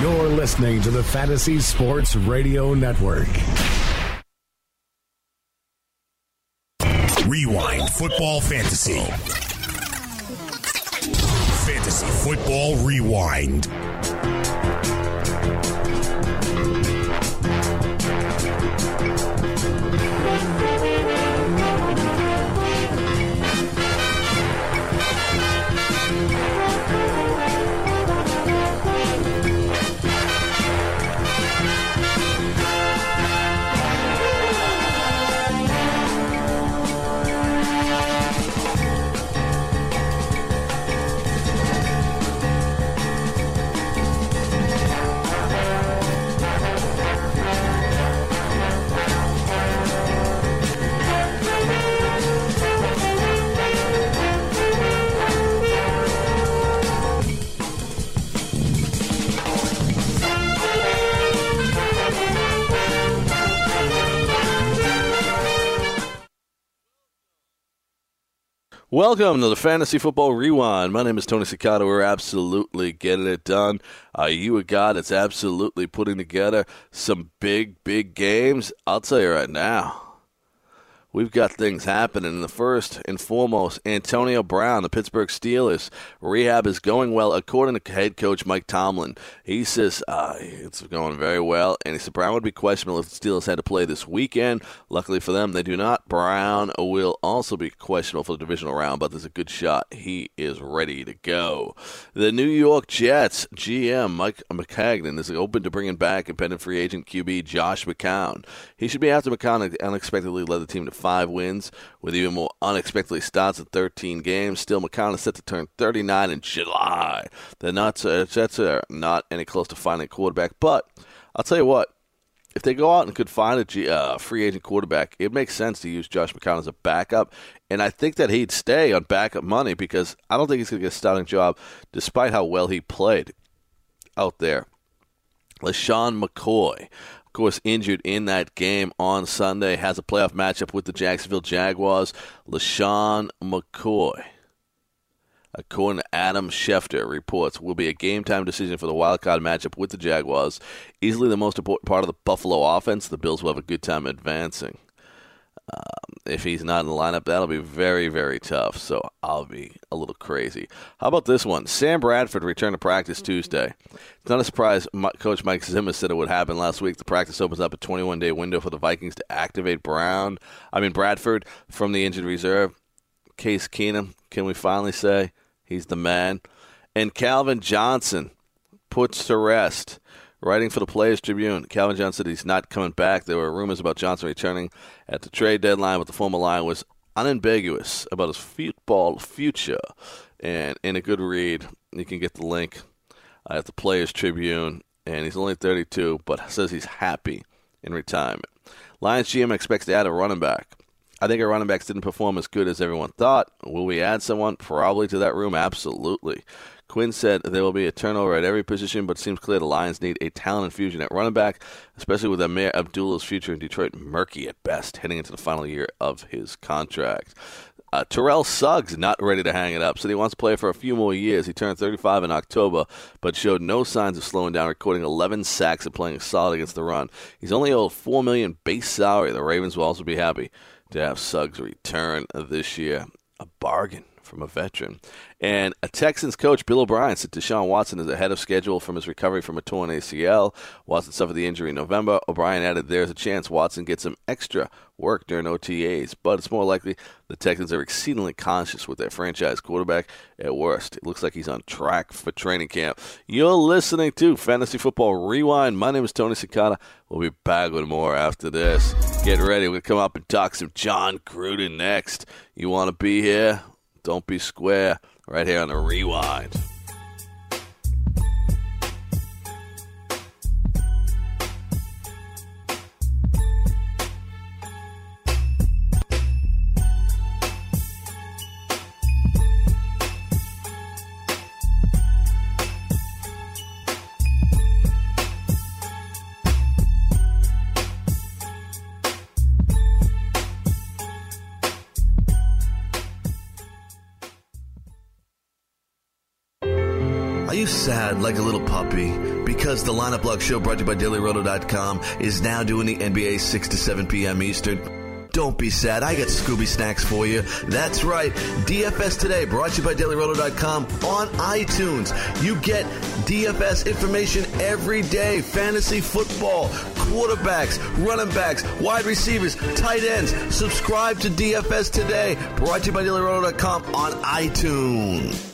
You're listening to the Fantasy Sports Radio Network. Rewind Football Fantasy. Fantasy Football Rewind. Welcome to the Fantasy Football Rewind. My name is Tony Cicada. We're absolutely getting it done. Are you a guy that's absolutely putting together some big, big games? I'll tell you right now we've got things happening. The first and foremost, Antonio Brown, the Pittsburgh Steelers. Rehab is going well, according to head coach Mike Tomlin. He says uh, it's going very well, and he said Brown would be questionable if the Steelers had to play this weekend. Luckily for them, they do not. Brown will also be questionable for the divisional round, but there's a good shot. He is ready to go. The New York Jets GM Mike Maccagnan is open to bringing back independent free agent QB Josh McCown. He should be after McCown unexpectedly led the team to five wins, with even more unexpectedly starts in 13 games. Still, McCown is set to turn 39 in July. The Nuts, uh, Jets are not any close to finding a quarterback, but I'll tell you what. If they go out and could find a G, uh, free agent quarterback, it makes sense to use Josh McCown as a backup. And I think that he'd stay on backup money because I don't think he's going to get a starting job despite how well he played out there. LeSean McCoy course, injured in that game on Sunday, has a playoff matchup with the Jacksonville Jaguars. LeSean McCoy, according to Adam Schefter, reports will be a game time decision for the wildcard matchup with the Jaguars. Easily the most important part of the Buffalo offense. The Bills will have a good time advancing. Um, if he's not in the lineup, that'll be very, very tough. So I'll be a little crazy. How about this one? Sam Bradford returned to practice Tuesday. It's not a surprise. Coach Mike Zimmer said it would happen last week. The practice opens up a 21 day window for the Vikings to activate Brown. I mean Bradford from the injured reserve. Case Keenum, can we finally say he's the man? And Calvin Johnson puts to rest Writing for the Players Tribune, Calvin Johnson said he's not coming back. There were rumors about Johnson returning at the trade deadline, but the former line was unambiguous about his football future. And in a good read, you can get the link uh, at the Players Tribune. And he's only 32, but says he's happy in retirement. Lions GM expects to add a running back. I think our running backs didn't perform as good as everyone thought. Will we add someone? Probably to that room, absolutely. Quinn said there will be a turnover at every position, but it seems clear the Lions need a talent infusion at running back, especially with Ameer Abdullah's future in Detroit murky at best, heading into the final year of his contract. Uh, Terrell Suggs not ready to hang it up, said he wants to play for a few more years. He turned 35 in October, but showed no signs of slowing down, recording 11 sacks and playing solid against the run. He's only owed 4 million base salary. The Ravens will also be happy to have Suggs return this year. A bargain from a veteran. And a Texans coach, Bill O'Brien, said Deshaun Watson is ahead of schedule from his recovery from a torn ACL. Watson suffered the injury in November. O'Brien added there's a chance Watson gets some extra work during OTAs, but it's more likely the Texans are exceedingly conscious with their franchise quarterback. At worst, it looks like he's on track for training camp. You're listening to Fantasy Football Rewind. My name is Tony Cicada. We'll be back with more after this. Get ready. To come up and talk some Jon Gruden next. You want to be here? Don't be square right here on the rewind. Sad like a little puppy because the Lineup Lock Show brought to you by DailyRoto.com is now doing the NBA 6 to 7 p.m. Eastern. Don't be sad. I got Scooby Snacks for you. That's right. DFS Today, brought to you by DailyRoto.com on iTunes. You get DFS information every day. Fantasy football, quarterbacks, running backs, wide receivers, tight ends. Subscribe to DFS Today, brought to you by DailyRoto.com on iTunes.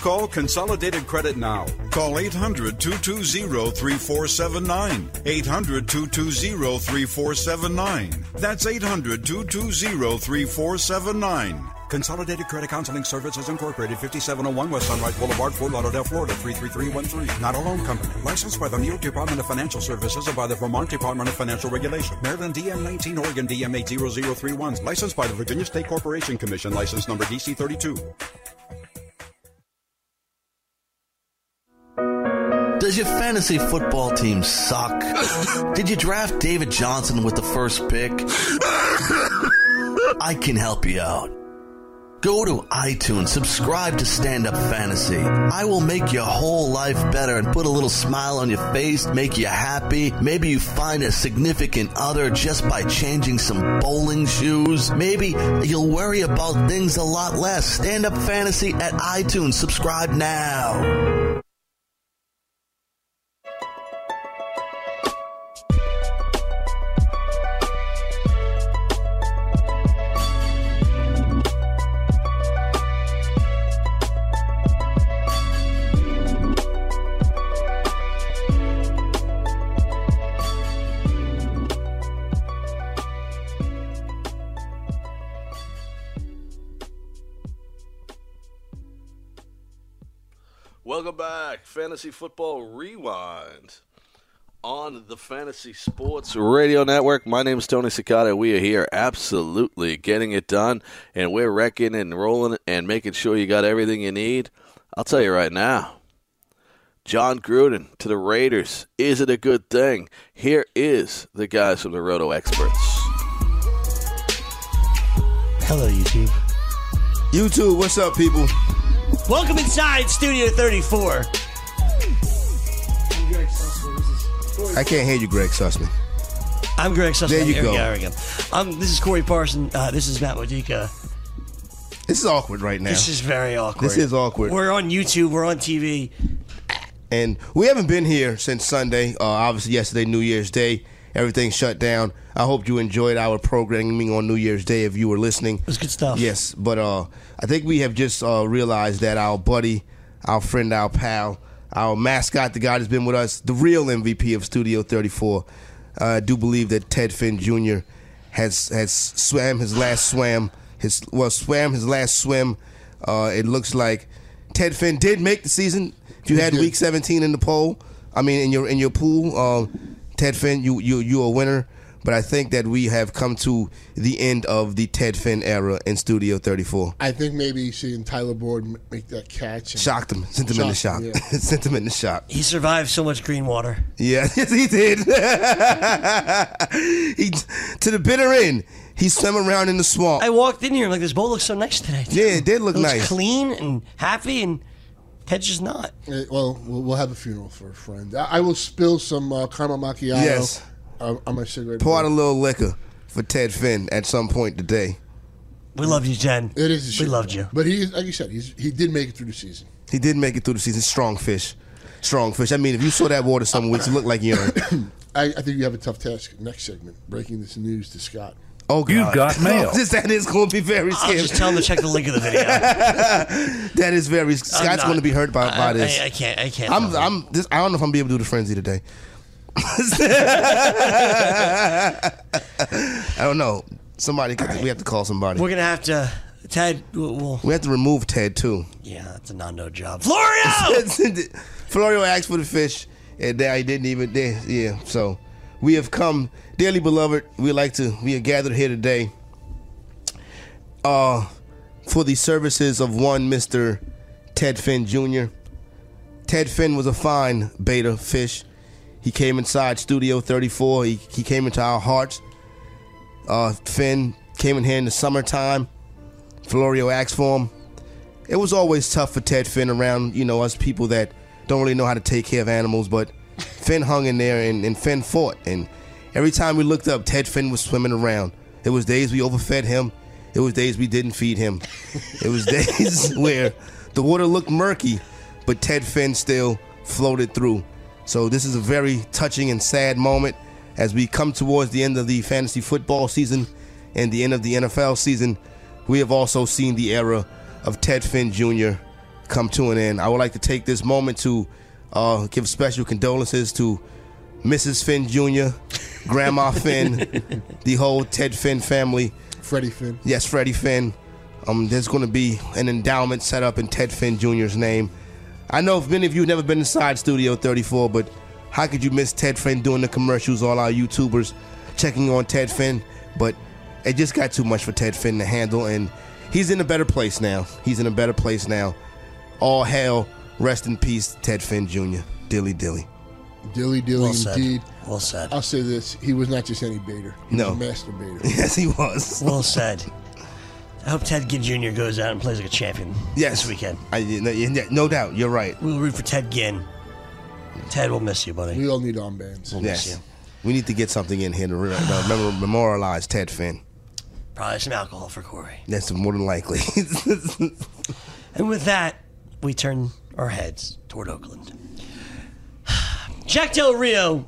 Call Consolidated Credit now. Call 800 220 3479. 800 220 3479. That's 800 220 3479. Consolidated Credit Counseling Services Incorporated, 5701 West Sunrise Boulevard, Fort Lauderdale, Florida, 33313. Not a loan company. Licensed by the New York Department of Financial Services and by the Vermont Department of Financial Regulation. Maryland DM 19, Oregon DM 80031. Licensed by the Virginia State Corporation Commission. License number DC 32. Does your fantasy football team suck? Did you draft David Johnson with the first pick? I can help you out. Go to iTunes, subscribe to Stand Up Fantasy. I will make your whole life better and put a little smile on your face, make you happy. Maybe you find a significant other just by changing some bowling shoes. Maybe you'll worry about things a lot less. Stand Up Fantasy at iTunes. Subscribe now. Welcome back, Fantasy Football Rewind on the Fantasy Sports Radio Network. My name is Tony Cicada. We are here absolutely getting it done, and we're wrecking and rolling and making sure you got everything you need. I'll tell you right now, Jon Gruden to the Raiders. Is it a good thing? Here is the guys from the Roto Experts. Hello, YouTube. YouTube, what's up, people? Welcome inside Studio 34. I can't hear you, Greg Sussman. I'm Greg Sussman. There you Here we go. We go. Um, this is Corey Parson. Uh, this is Matt Modica. This is awkward right now. This is very awkward. This is awkward. We're on YouTube. We're on TV. and we haven't been here since Sunday. Uh, obviously, yesterday, New Year's Day, everything shut down. I hope you enjoyed our programming on New Year's Day if you were listening. It was good stuff. Yes, but uh, I think we have just uh, realized that our buddy, our friend, our pal, our mascot, the guy that's been with us, the real MVP of Studio 34, uh, I do believe that Ted Finn Jr. has has swam his last swam, his well swam his last swim. Uh, it looks like Ted Finn did make the season. If you had Week 17 in the poll, I mean in your in your pool, um, Ted Finn, you you you a winner. but I think that we have come to the end of the Ted Finn era in Studio 34. I think maybe seeing Tyler Boyd make that catch and Shocked him, sent him into shock, Shocked him, yeah. sent him into shock. He survived so much green water. Yeah, yes, he did. he to the bitter end. He swam around in the swamp. I walked in here like this bowl looks so nice today. too. Yeah, it did look looks nice. clean and happy, and Ted's just not. Uh, well, well, we'll have a funeral for a friend. I, I will spill some uh, caramel macchiato Yes. uh, on my cigarette. Pour out a little liquor for Ted Finn at some point today. We love you, Jen. It is. A We shame. loved you. but he, like you said, he's he did make it through the season. He did make it through the season. Strong fish. Strong fish. I mean, if you saw that water some weeks, it looked like urine. I, I think you have a tough task next segment, breaking this news to Scott. Oh, God. You've got mail. this, that is going to be very scary. I'll just tell them to check the link of the video. That is very. Scott's not- going to be hurt by, by I, this. I, I can't. I can't. I'm. I'm this, I don't know if I'm gonna be able to do the frenzy today. I don't know. Somebody, we have to call somebody. We're gonna have to. Ted, we'll. we'll have to remove Ted too. yeah, that's a non-no job. Florio. Florio asked for the fish, and now he didn't even. There, yeah. So we have come, dearly beloved. We like to. We are gathered here today. Uh, for the services of one Mister Ted Finn Jr. Ted Finn was a fine beta fish. He came inside Studio 34. He, he came into our hearts. Uh, Finn came in here in the summertime. Florio asked for him. It was always tough for Ted Finn around, you know, us people that don't really know how to take care of animals, but Finn hung in there and, and Finn fought. And every time we looked up, Ted Finn was swimming around. It was days we overfed him. It was days we didn't feed him. It was days where the water looked murky, but Ted Finn still floated through. So this is a very touching and sad moment as we come towards the end of the fantasy football season and the end of the NFL season. We have also seen the era of Ted Finn Jr. come to an end. I would like to take this moment to uh, give special condolences to Mrs. Finn Jr., Grandma Finn, the whole Ted Finn family. Freddie Finn. Yes, Freddie Finn. Um, there's going to be an endowment set up in Ted Finn Jr.'s name. I know if many of you have never been inside Studio 34, but how could you miss Ted Finn doing the commercials? All our YouTubers checking on Ted Finn, but it just got too much for Ted Finn to handle, and he's in a better place now. He's in a better place now. All hail, rest in peace, Ted Finn Jr. Dilly dilly. Dilly dilly Well said. indeed. Well said. I'll say this: he was not just any baiter. He No. was a master baiter. Yes, he was. Well said. I hope Ted Ginn Jr. goes out and plays like a champion Yes, this weekend. I, no, yeah, no doubt, you're right. We'll root for Ted Ginn. Ted, we'll miss you, buddy. We all need armbands. We'll miss Yes, you. we need to get something in here to re- to remember, memorialize Ted Finn. Probably some alcohol for Corey. That's more than likely. And with that, we turn our heads toward Oakland. Jack Del Rio,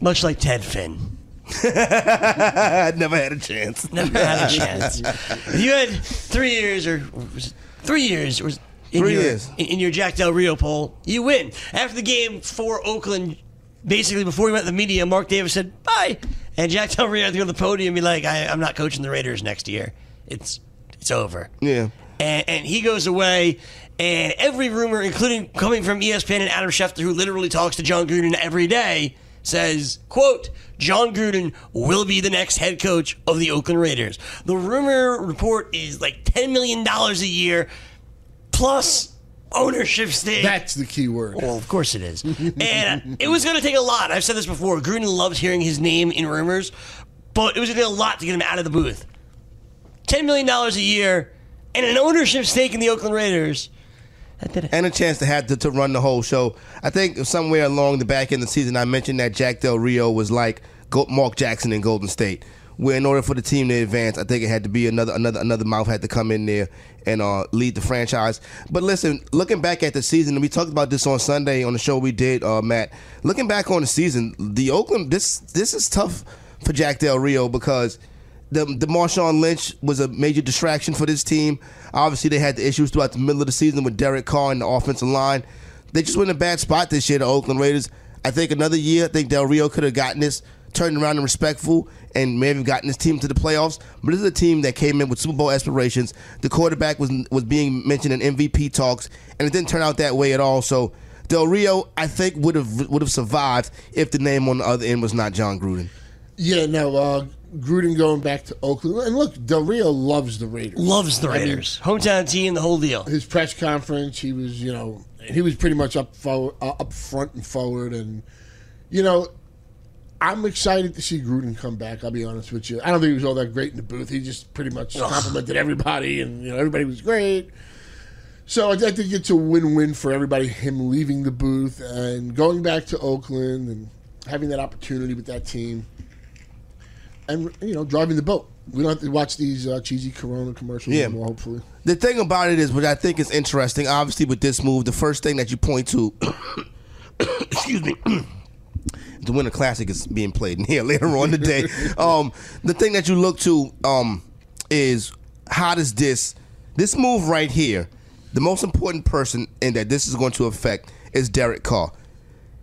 much like Ted Finn, I'd never had a chance. never had a chance. If you had three years, or three years, or in Three your, years. In, your Jack Del Rio poll, you win. After the game for Oakland, basically before he went to the media, Mark Davis said bye, and Jack Del Rio had to go to the podium and be like, I, "I'm not coaching the Raiders next year. It's it's over." Yeah. and, and he goes away. And every rumor, including coming from ESPN and Adam Schefter, who literally talks to Jon Gruden every day, says, "quote Jon Gruden will be the next head coach of the Oakland Raiders." The rumor report is like ten million dollars a year, plus ownership stake. That's the key word. Well, of course it is. and uh, it was going to take a lot. I've said this before. Gruden loves hearing his name in rumors, but it was going to take a lot to get him out of the booth. $10 million a year and an ownership stake in the Oakland Raiders. And a chance to have to, to run the whole show. I think somewhere along the back end of the season, I mentioned that Jack Del Rio was like Mark Jackson in Golden State. Where in order for the team to advance, I think it had to be another another another mouth had to come in there and uh, lead the franchise. But listen, looking back at the season, and we talked about this on Sunday on the show we did, uh, Matt. Looking back on the season, the Oakland this this is tough for Jack Del Rio because the the Marshawn Lynch was a major distraction for this team. Obviously, they had the issues throughout the middle of the season with Derek Carr and the offensive line. They just were in a bad spot this year, the Oakland Raiders. I think another year, I think Del Rio could have gotten this turned around and respectful and may have gotten this team to the playoffs. But this is a team that came in with Super Bowl aspirations. The quarterback was was being mentioned in MVP talks, and it didn't turn out that way at all. So Del Rio, I think, would have would have survived if the name on the other end was not Jon Gruden. Yeah, no, uh, Gruden going back to Oakland. And look, Del Rio loves the Raiders. Loves the I mean, Raiders. Hometown team, the whole deal. his press conference, he was, you know, he was pretty much up forward, uh, up front and forward, and you know, I'm excited to see Gruden come back. I'll be honest with you. I don't think he was all that great in the booth. He just pretty much complimented everybody, and you know, everybody was great. So I, I think it's a win-win for everybody. Him leaving the booth and going back to Oakland and having that opportunity with that team, and you know, driving the boat. We don't have to watch these uh, cheesy Corona commercials Yeah. anymore. Hopefully. The thing about it is, which I think is interesting, obviously with this move, the first thing that you point to, excuse me, the Winter Classic is being played in here later on today. um, the thing that you look to um, is how does this this move right here, the most important person in that this is going to affect is Derek Carr.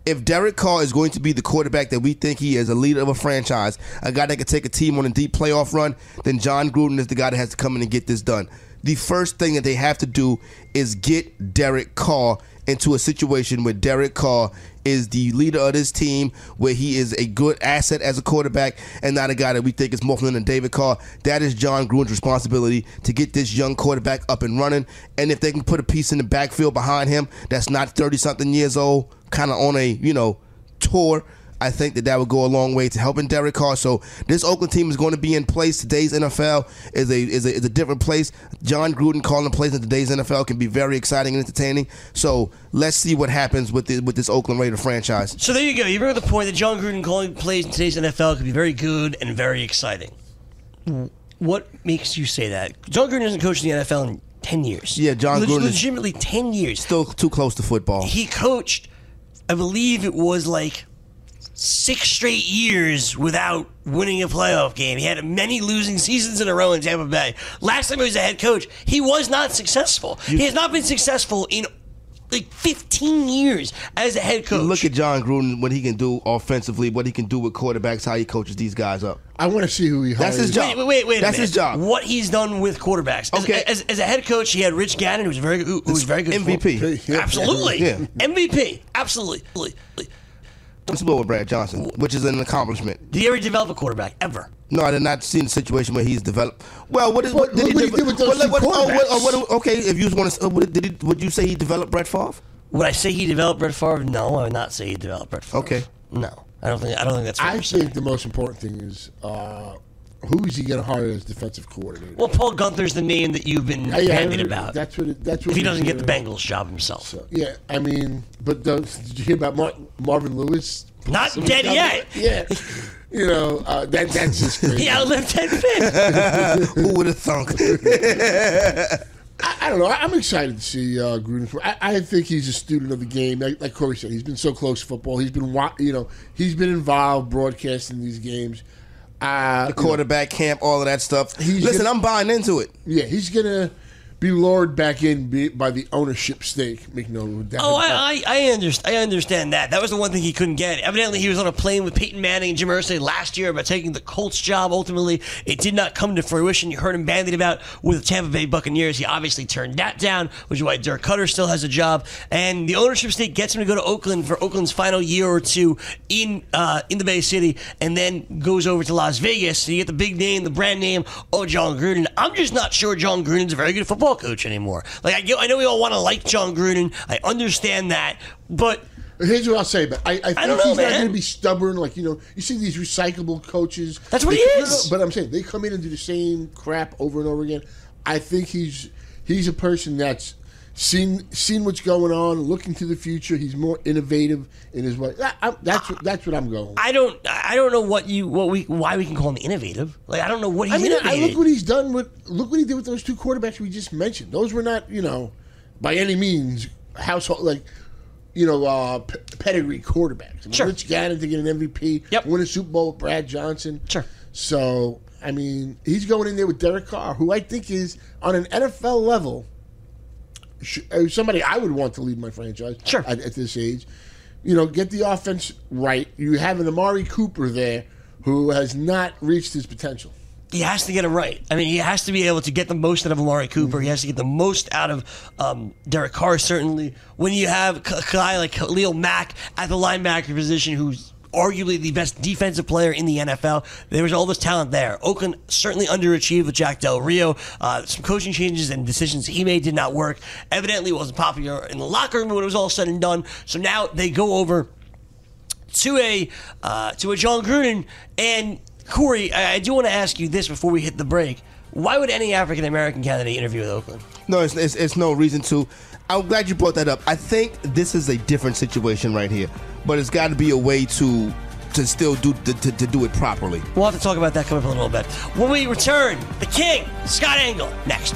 If Derek Carr is going to be the quarterback that we think he is, a leader of a franchise, a guy that can take a team on a deep playoff run, then Jon Gruden is the guy that has to come in and get this done. The first thing that they have to do is get Derek Carr into a situation where Derek Carr is the leader of this team, where he is a good asset as a quarterback and not a guy that we think is morphing into David Carr. That is Jon Gruden's responsibility to get this young quarterback up and running. And if they can put a piece in the backfield behind him that's not 30 something years old, kind of on a, you know, tour, I think that that would go a long way to helping Derek Carr. So this Oakland team is going to be in place. Today's NFL is a is a, is a different place. Jon Gruden calling plays in today's NFL can be very exciting and entertaining. So let's see what happens with the, with this Oakland Raider franchise. So there you go. You bring up the point that Jon Gruden calling plays in today's NFL could be very good and very exciting. What makes you say that? Jon Gruden hasn't coached in the NFL in ten years. Yeah, John Leg- Gruden legitimately ten years. Still too close to football. He coached, I believe it was like six straight years without winning a playoff game. He had many losing seasons in a row in Tampa Bay. Last time he was a head coach, he was not successful. he has not been successful in like 15 years as a head coach. Look at Jon Gruden, what he can do offensively, what he can do with quarterbacks, how he coaches these guys up. I want to see who he hires. That's his job. Wait, wait, wait, wait. a That's his job. What he's done with quarterbacks. As, Okay. As, as a head coach, he had Rich Gannon, who was very good. Who, who was very good. for- MVP. Yeah. Absolutely. Yeah. MVP. Absolutely. Super Bowl with Brad Johnson, which is an accomplishment. Did he ever develop a quarterback ever? No, I did not see the situation where he's developed. Well, what is what, What- look what he did with those what- what- oh, what- oh, what- okay, if you want to, what, did he, would you say he developed Brett Favre? Would I say he developed Brett Favre? No, I would not say he developed Brett Favre. Okay. No, I don't think. I don't think that's. What I I'm saying. think the most important thing is uh, who is he going to hire as defensive coordinator? Well, Paul Guenther's the name that you've been Yeah, yeah, bandied about. That's what. It, that's what. if he doesn't get the Bengals job himself, So, yeah, I mean, but those, did you hear about Mar- Marvin Lewis? Not Somebody dead tell me- yet. Yeah, you know uh, that that's just crazy. he outlived Ted Finn. Who would have thunk? I, I don't know. I, I'm excited to see uh, Gruden. I, I think he's a student of the game. Like, like Corey said, he's been so close to football. He's been, you know, he's been involved broadcasting these games. Uh, the quarterback camp, all of that stuff. He's Listen, gonna- I'm buying into it. Yeah, he's gonna be lured back in by the ownership stake. Make no doubt. Oh. I, I, I, understand, I understand that. That was the one thing he couldn't get. Evidently, he was on a plane with Peyton Manning and Jim Irsay last year about taking the Colts job. Ultimately, it did not come to fruition. You heard him bandied about with the Tampa Bay Buccaneers. He obviously turned that down, which is why Dirk Koetter still has a job. And the ownership stake gets him to go to Oakland for Oakland's final year or two in uh, in the Bay City, and then goes over to Las Vegas. So you get the big name, the brand name, oh, Jon Gruden. I'm just not sure Jon Gruden's a very good football coach anymore. Like I, get- I know we all want to like Jon Gruden. I understand that, but Here's what I'll say, but I, I think I know, he's not going to be stubborn. Like you know, you see these recyclable coaches. That's what They- he no, no, is. but I'm saying they come in and do the same crap over and over again. I think he's he's a person that's seen seen what's going on, looking to the future. He's more innovative in his way. That, I, that's what, that's what I'm going. with. I don't I don't know what you what we why we can call him innovative. Like I don't know what he's I mean, I look what he's done with look what he did with those two quarterbacks we just mentioned. Those were not, you know, by any means household like, you know, uh, p- pedigree quarterbacks. I mean, Sure. Rich Gannon to get an MVP, Yep. win a Super Bowl with Brad Johnson. Sure. So I mean, he's going in there with Derek Carr, who I think is on an NFL level. Uh, Somebody I would want to lead my franchise Sure. at, at this age. You know, get the offense right. You have an Amari Cooper there who has not reached his potential. he has to get it right. I mean, he has to be able to get the most out of Amari Cooper. He has to get the most out of um, Derek Carr. Certainly, when you have a guy like Khalil Mack at the linebacker position, who's arguably the best defensive player in the NFL. There was all this talent there. Oakland certainly underachieved with Jack Del Rio. Uh, some coaching changes and decisions he made did not work. Evidently, wasn't popular in the locker room when it was all said and done. So now they go over to a uh, to a Jon Gruden and Corey. I, I do want to ask you this before we hit the break. Why would any African American candidate interview with Oakland? No, it's, it's, it's no reason to. I'm glad you brought that up. I think this is a different situation right here, but it's got to be a way to to still do to, to, to do it properly. We'll have to talk about that coming up in a little bit. When we return, the King, Scott Engel, next.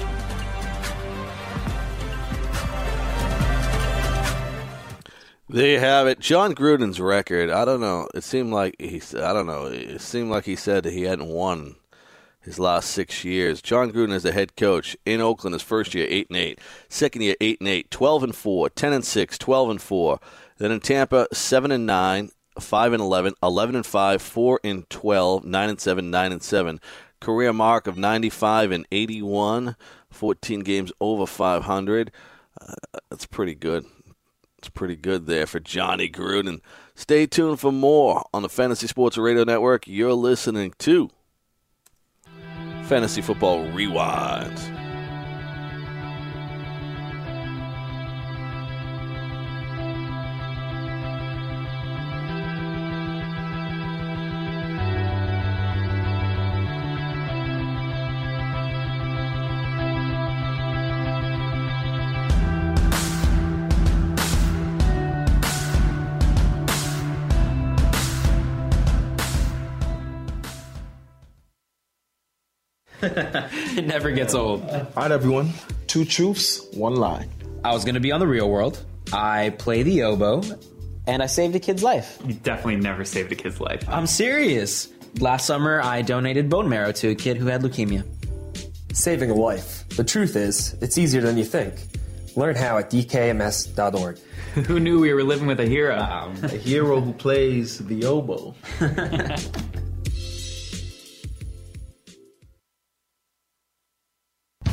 There you have it. Jon Gruden's record. I don't know. It seemed like he. I don't know. It seemed like he said that he hadn't won his last six years. Jon Gruden is the head coach in Oakland. His first year, eight and eight. Second year, eight and eight. Twelve and four. Ten and six. Twelve and four. Then in Tampa, seven and nine. Five and 11, 11 and five, four and 12, nine and seven, nine and seven. Career mark of 95 and 81. 14 games over 500. Uh, that's pretty good. It's pretty good there for Johnny Gruden. Stay tuned for more on the Fantasy Sports Radio Network. You're listening to Fantasy Football Rewind. Never gets old. All right, everyone. Two truths, one lie. I was going to be on the real world. I play the oboe. And I saved a kid's life. You definitely never saved a kid's life. I'm serious. Last summer, I donated bone marrow to a kid who had leukemia. Saving a life. The truth is, it's easier than you think. Learn how at dkms.org. who knew we were living with a hero? Um, a hero who plays the oboe.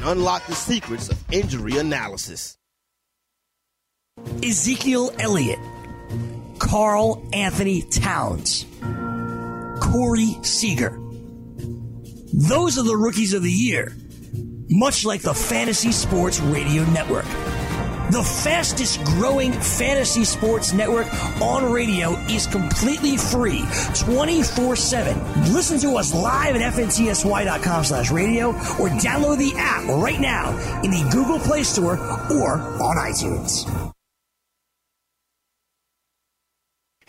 and unlock the secrets of injury analysis. Ezekiel Elliott, Carl Anthony Towns, Corey Seager. Those are the rookies of the year, much like the Fantasy Sports Radio Network. The fastest growing fantasy sports network on radio is completely free 24 7. Listen to us live at fntsy.com slash radio or download the app right now in the Google Play Store or on iTunes.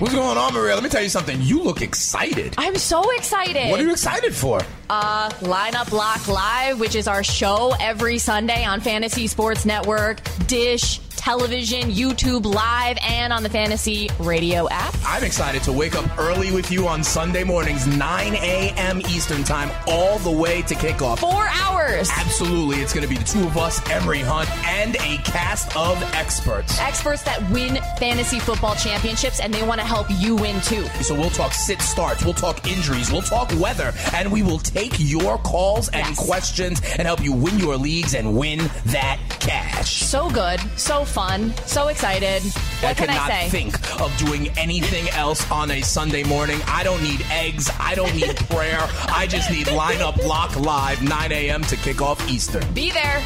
What's going on, Maria? Let me tell you something. You look excited. I'm so excited. What are you excited for? Uh, Lineup Lock Live, which is our show every Sunday on Fantasy Sports Network, Dish, television, YouTube Live, and on the Fantasy Radio app. I'm excited to wake up early with you on Sunday mornings, 9 a.m. Eastern Time, all the way to kickoff. Four hours. Absolutely. It's going to be the two of us, Emery Hunt, and a cast of experts. Experts that win fantasy football championships, and they want to help you win too. So we'll talk sit starts, we'll talk injuries, we'll talk weather, and we will take your calls and Yes. questions and help you win your leagues and win that cash. So good, so fun, so excited. What can cannot I say? think of doing anything else on a Sunday morning. I don't need eggs. I don't need prayer. I just need lineup lock live 9 a.m. to kick off Eastern. Be there.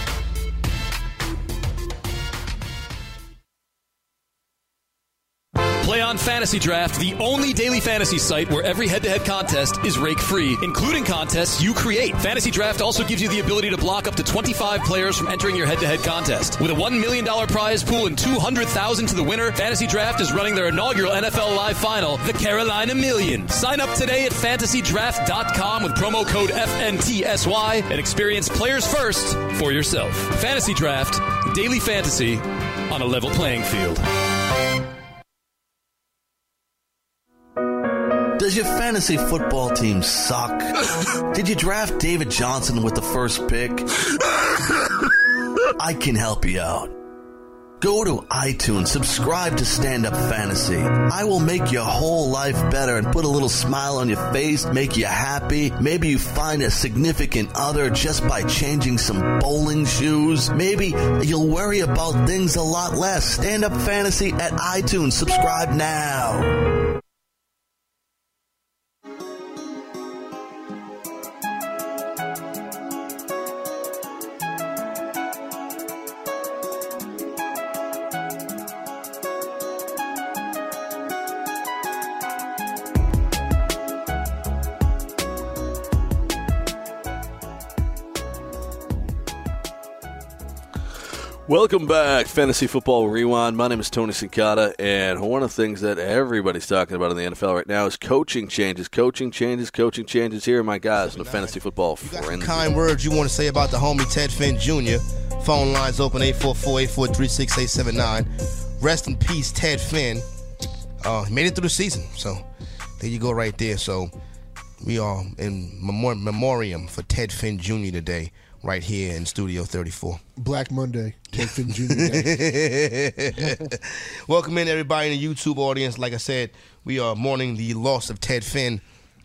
Play on Fantasy Draft, the only daily fantasy site where every head to head contest is rake free, including contests you create. Fantasy Draft also gives you the ability to block up to 25 players from entering your head to head contest. With a $1 million prize pool and 200,000 to the winner, Fantasy Draft is running their inaugural NFL Live final, the Carolina Million. Sign up today at fantasydraft.com with promo code FNTSY and experience players first for yourself. Fantasy Draft, daily fantasy on a level playing field. Does your fantasy football team suck? Did you draft David Johnson with the first pick? I can help you out. Go to iTunes, subscribe to Stand Up Fantasy. I will make your whole life better and put a little smile on your face, make you happy. Maybe you find a significant other just by changing some bowling shoes. Maybe you'll worry about things a lot less. Stand Up Fantasy at iTunes. Subscribe now. Welcome back, Fantasy Football Rewind. My name is Tony Sincata, and one of the things that everybody's talking about in the NFL right now is coaching changes. Coaching changes, coaching changes. Here are my guys in the Fantasy Football Frenzy. Kind words you want to say about the homie Ted Finn Jr. Phone lines open 844-843-6879. Rest in peace, Ted Finn. Uh, he made it through the season, so there you go right there. So we are in memor- memoriam for Ted Finn Jr. today, right here in Studio 34. Black Monday, Ted Finn Jr. Welcome in everybody in the YouTube audience. Like I said, we are mourning the loss of Ted Finn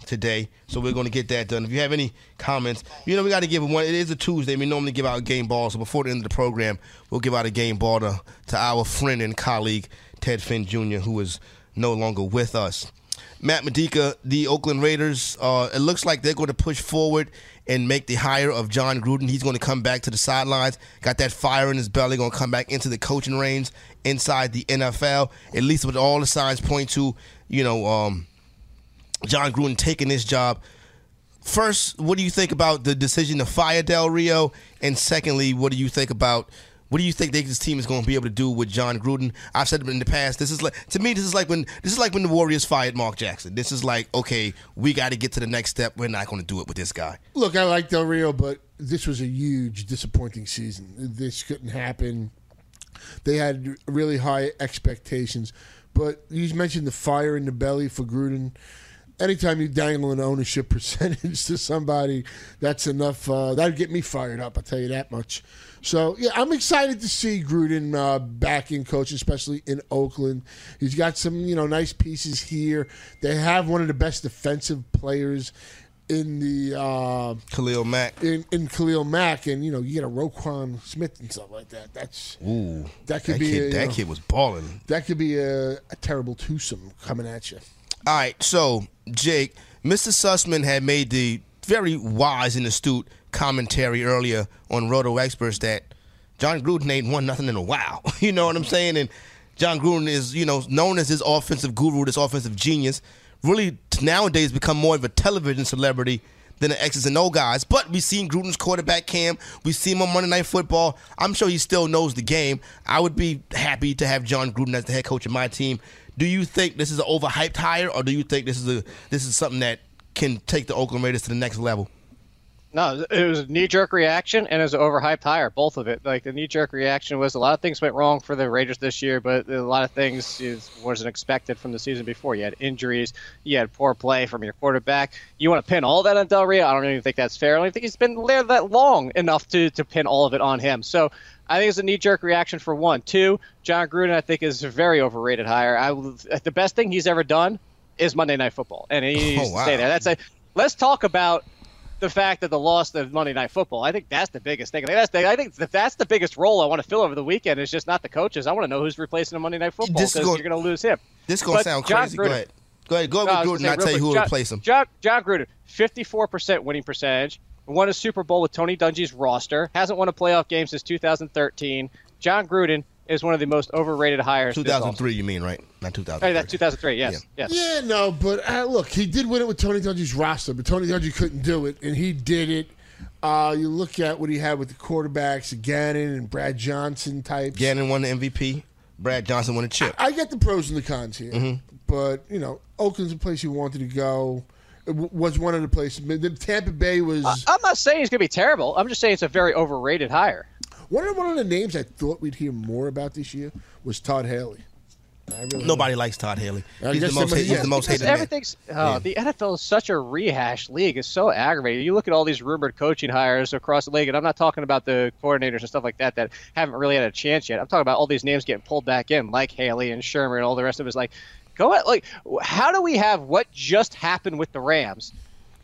today, so we're going to get that done. If you have any comments, you know we got to give one. It is a Tuesday. We normally give out a game ball, so before the end of the program, we'll give out a game ball to, to our friend and colleague Ted Finn Jr., who is no longer with us. Matt Modica, the Oakland Raiders, uh, it looks like they're going to push forward and make the hire of Jon Gruden. He's going to come back to the sidelines, got that fire in his belly, going to come back into the coaching reins inside the NFL. At least what all the signs point to, you know, um, Jon Gruden taking this job. First, what do you think about the decision to fire Del Rio? And secondly, what do you think about what do you think this team is going to be able to do with Jon Gruden? I've said it in the past. This is like to me. This is like when this is like when the Warriors fired Mark Jackson. This is like okay, we got to get to the next step. We're not going to do it with this guy. Look, I like Del Rio, but this was a huge disappointing season. This couldn't happen. They had really high expectations, but you mentioned the fire in the belly for Gruden. Anytime you dangle an ownership percentage to somebody, that's enough. Uh, that'd get me fired up. I'll tell you that much. So yeah, I'm excited to see Gruden uh, back in coach, especially in Oakland. He's got some you know nice pieces here. They have one of the best defensive players in the uh, Khalil Mack. in, in Khalil Mack, and you know you get a Roquan Smith and stuff like that. That's Ooh, that could that be kid, a, that know, kid was balling. that could be a, a terrible twosome coming at you. All right, so Jake, Mr. Sussman had made the very wise and astute commentary earlier on Roto Experts that Jon Gruden ain't won nothing in a while. you know what I'm saying? And Jon Gruden is, you know, known as this offensive guru, this offensive genius. Really, nowadays become more of a television celebrity than the X's and O guys. But we've seen Gruden's quarterback cam. We've seen him on Monday Night Football. I'm sure he still knows the game. I would be happy to have Jon Gruden as the head coach of my team. Do you think this is an overhyped hire, or do you think this is a this is something that can take the Oakland Raiders to the next level? No, it was a knee jerk reaction and it was an overhyped hire, both of it. Like the knee jerk reaction was a lot of things went wrong for the Raiders this year, but a lot of things is, wasn't expected from the season before. You had injuries, you had poor play from your quarterback. You want to pin all that on Del Rio? I don't even think that's fair. I don't think he's been there that long enough to, to pin all of it on him. So I think it's a knee jerk reaction for one. Two, Jon Gruden, I think, is a very overrated hire. I, the best thing he's ever done is Monday Night Football, and he needs Oh, to wow. stay there. That's a. Let's talk about the fact that the loss of Monday Night Football. I think that's the biggest thing. I think that's the, I think that that's the biggest role I want to fill over the weekend. Is just not the coaches. I want to know who's replacing the Monday Night Football because you're going to lose him. This is gonna sound John crazy. Go ahead. Go ahead. Go ahead was with Gruden. I'll tell you who will replace him. John, Jon Gruden, 54% winning percentage, won a Super Bowl with Tony Dungy's roster, hasn't won a playoff game since 2013. Jon Gruden is one of the most overrated hires. 2003, you mean, right? Not 2000. Hey, that's 2003. Yes, yes. Yeah, no, but uh, look, he did win it with Tony Dungy's roster, but Tony Dungy couldn't do it, and he did it. Uh, you look at what he had with the quarterbacks, Gannon and Brad Johnson types. Gannon won the MVP. Brad Johnson won a chip. I get the pros and the cons here, Mhm. but you know, Oakland's a place he wanted to go. It w- was one of the places. But then Tampa Bay was I'm not saying he's going to be terrible. I'm just saying it's a very overrated hire. One of one of the names I thought we'd hear more about this year was Todd Haley. Really Nobody likes Todd Haley. I He's the most. He's yeah. the most Because hated man. everything's oh, the NFL is such a rehash league. It's so aggravating. You look at all these rumored coaching hires across the league, and I'm not talking about the coordinators and stuff like that that haven't really had a chance yet. I'm talking about all these names getting pulled back in, like Haley and Shurmur and all the rest of it. Is like, go at like, how do we have what just happened with the Rams,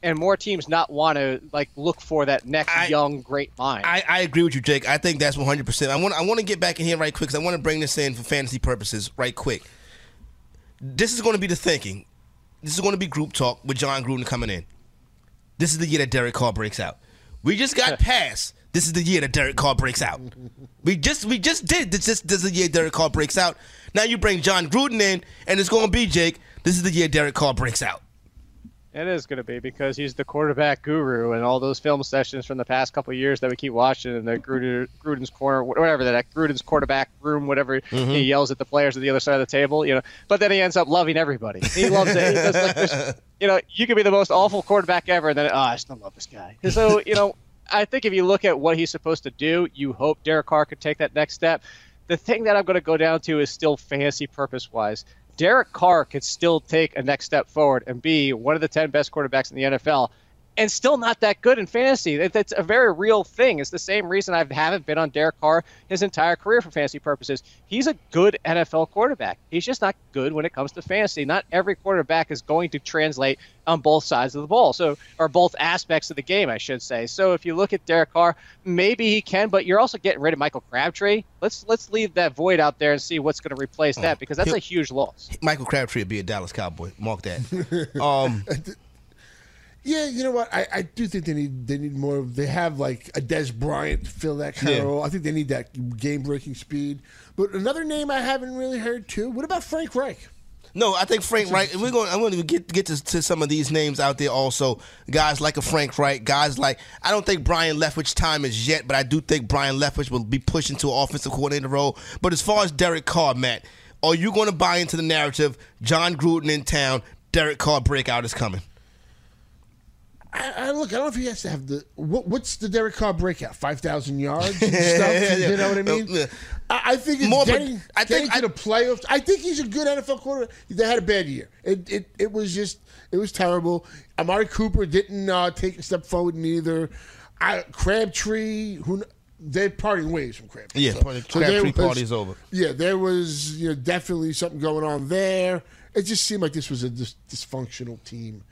and more teams not want to like look for that next young great mind? I, I agree with you, Jake. I think that's 100. percent I want I want to get back in here right quick because I want to bring this in for fantasy purposes right quick. This is going to be the thinking. This is going to be group talk with Jon Gruden coming in. This is the year that Derek Carr breaks out. We just got past. This is the year that Derek Carr breaks out. We just we just did. This is, this is the year Derek Carr breaks out. Now you bring Jon Gruden in, and it's going to be Jake. This is the year Derek Carr breaks out. It is going to be because he's the quarterback guru, and all those film sessions from the past couple of years that we keep watching, and the Gruden, Gruden's corner, whatever that Gruden's quarterback room, whatever Mm-hmm. he yells at the players at the other side of the table, you know. But then he ends up loving everybody. He loves it. He does like this, you know, you could be the most awful quarterback ever, and then oh, I still love this guy. So you know, I think if you look at what he's supposed to do, you hope Derek Carr could take that next step. The thing that I'm going to go down to is still fantasy purpose wise. Derek Carr could still take a next step forward and be one of the 10 best quarterbacks in the NFL and still not that good in fantasy. That- That's a very real thing. It's the same reason I haven't been on Derek Carr his entire career for fantasy purposes. He's a good NFL quarterback. He's just not good when it comes to fantasy. Not every quarterback is going to translate on both sides of the ball, so or both aspects of the game, I should say. So if you look at Derek Carr, maybe he can, but you're also getting rid of Michael Crabtree. Let's let's leave that void out there and see what's going to replace that because that's a huge loss. Michael Crabtree would be a Dallas Cowboy. Mark that. um, Yeah, you know what? I, I do think they need they need more. They have like a Dez Bryant to fill that kind Yeah. of role. I think they need that game breaking speed. But another name I haven't really heard too. What about Frank Reich? No, I think Frank Reich. We're going. I'm going to get get to, to some of these names out there. Also, guys like a Frank Reich. guys like I don't think Byron Leftwich time is yet, but I do think Byron Leftwich will be pushed into an offensive coordinator role. But as far as Derek Carr, Matt, are you going to buy into the narrative? Jon Gruden in town, Derek Carr breakout is coming. I, I look. I don't know if he has to have the what, what's the Derek Carr breakout? Five thousand yards and stuff. You know what I mean? Yeah. I, I think it's More, getting, I getting think to the playoffs. I think he's a good NFL quarterback. They had a bad year. It it, it was just it was terrible. Amari Cooper didn't uh, take a step forward neither. I, Crabtree, who they're parting ways from Crabtree. Yeah, party- there Crabtree was- party's over. Yeah, there was you know definitely something going on there. It just seemed like this was a dis- dysfunctional team.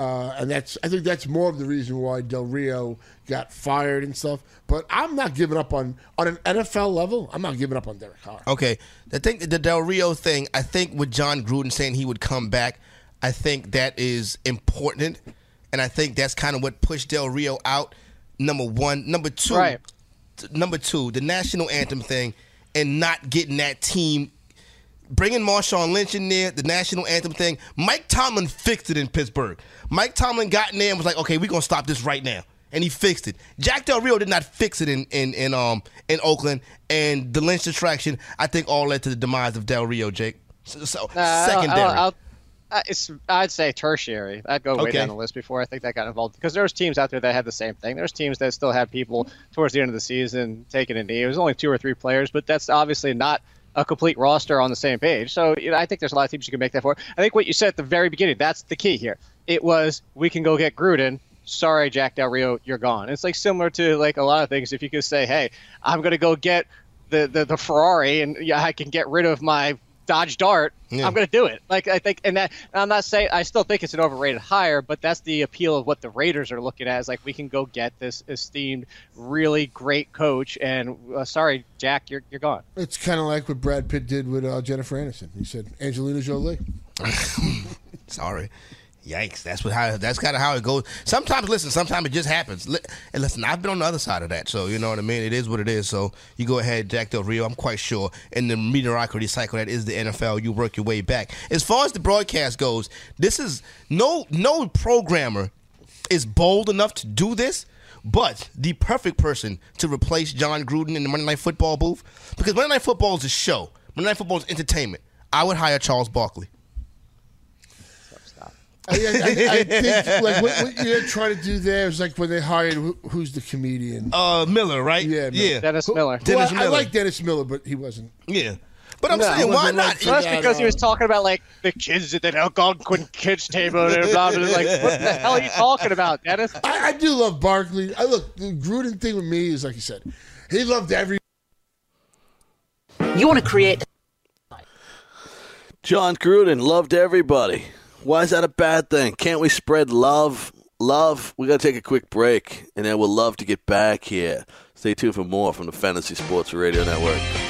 Uh, and that's I think that's more of the reason why Del Rio got fired and stuff. But I'm not giving up on on an NFL level. I'm not giving up on Derek Carr. Okay, the thing, the Del Rio thing. I think with Jon Gruden saying he would come back, I think that is important, and I think that's kind of what pushed Del Rio out. Number one, number two, Right. t- number two, the national anthem thing, and not getting that team. Bringing Marshawn Lynch in there, the national anthem thing. Mike Tomlin fixed it in Pittsburgh. Mike Tomlin got in there and was like, "Okay, we're gonna stop this right now," and he fixed it. Jack Del Rio did not fix it in in, in um in Oakland, and the Lynch distraction, I think, all led to the demise of Del Rio. Jake, so, so Uh, I'll- secondary. I'll, I'll, Uh, it's, I'd say tertiary. I'd go way Okay. down the list before I think that got involved because there's teams out there that had the same thing. There's teams that still had people towards the end of the season taking a knee. It was only two or three players, but that's obviously not a complete roster on the same page. So you know, I think there's a lot of teams you can make that for. I think what you said at the very beginning, that's the key here. It was we can go get Gruden. Sorry, Jack Del Rio, you're gone. It's like similar to like a lot of things. If you could say, hey, I'm going to go get the, the, the Ferrari and yeah, I can get rid of my Dodge Dart, Yeah. I'm going to do it. Like I think, and that I'm not saying I still think it's an overrated hire, but that's the appeal of what the Raiders are looking at. Is like we can go get this esteemed, really great coach, and uh, sorry, Jack, you're you're gone. It's kind of like what Brad Pitt did with uh, Jennifer Aniston. He said Angelina Jolie. Sorry. Yikes! That's what how that's kind of how it goes. Sometimes, listen. Sometimes it just happens. And listen, I've been on the other side of that, so you know what I mean. It is what it is. So you go ahead, Jack Del Rio. I'm quite sure in the mediocrity cycle that is the NFL, you work your way back. As far as the broadcast goes, this is no no programmer is bold enough to do this. But the perfect person to replace Jon Gruden in the Monday Night Football booth, because Monday Night Football is a show. Monday Night Football is entertainment. I would hire Charles Barkley. I, I, I, I think like what, what you're trying to do there is like when they hired who, who's the comedian? Uh, Miller, right? Yeah, Yeah. Dennis Miller. who Dennis I, I Miller. like Dennis Miller, but he wasn't. Yeah. But I'm No, saying, why wasn't like That's because he was talking about like the kids at the Algonquin kids table and blah blah. blah. Like, what the hell are you talking about, Dennis? I, I do love Barkley. I look the Gruden thing with me is like you said, he loved every. You want to create Jon Gruden loved everybody. Why is that a bad thing? Can't we spread love? Love. We got to take a quick break, and then we'll love to get back here. Stay tuned for more from the Fantasy Sports Radio Network.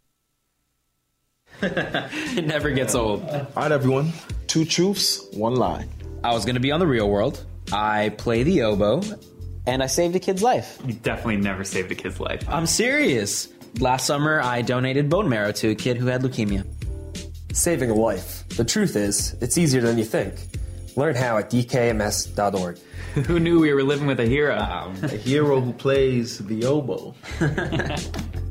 it never gets old. All right, everyone. Two truths, one lie. I was going to be on the real world. I play the oboe, and I saved a kid's life. You definitely never saved a kid's life. I'm serious. Last summer, I donated bone marrow to a kid who had leukemia. Saving a life. The truth is, it's easier than you think. Learn how at dkms.org. Who knew we were living with a hero? Um, a hero who plays the oboe.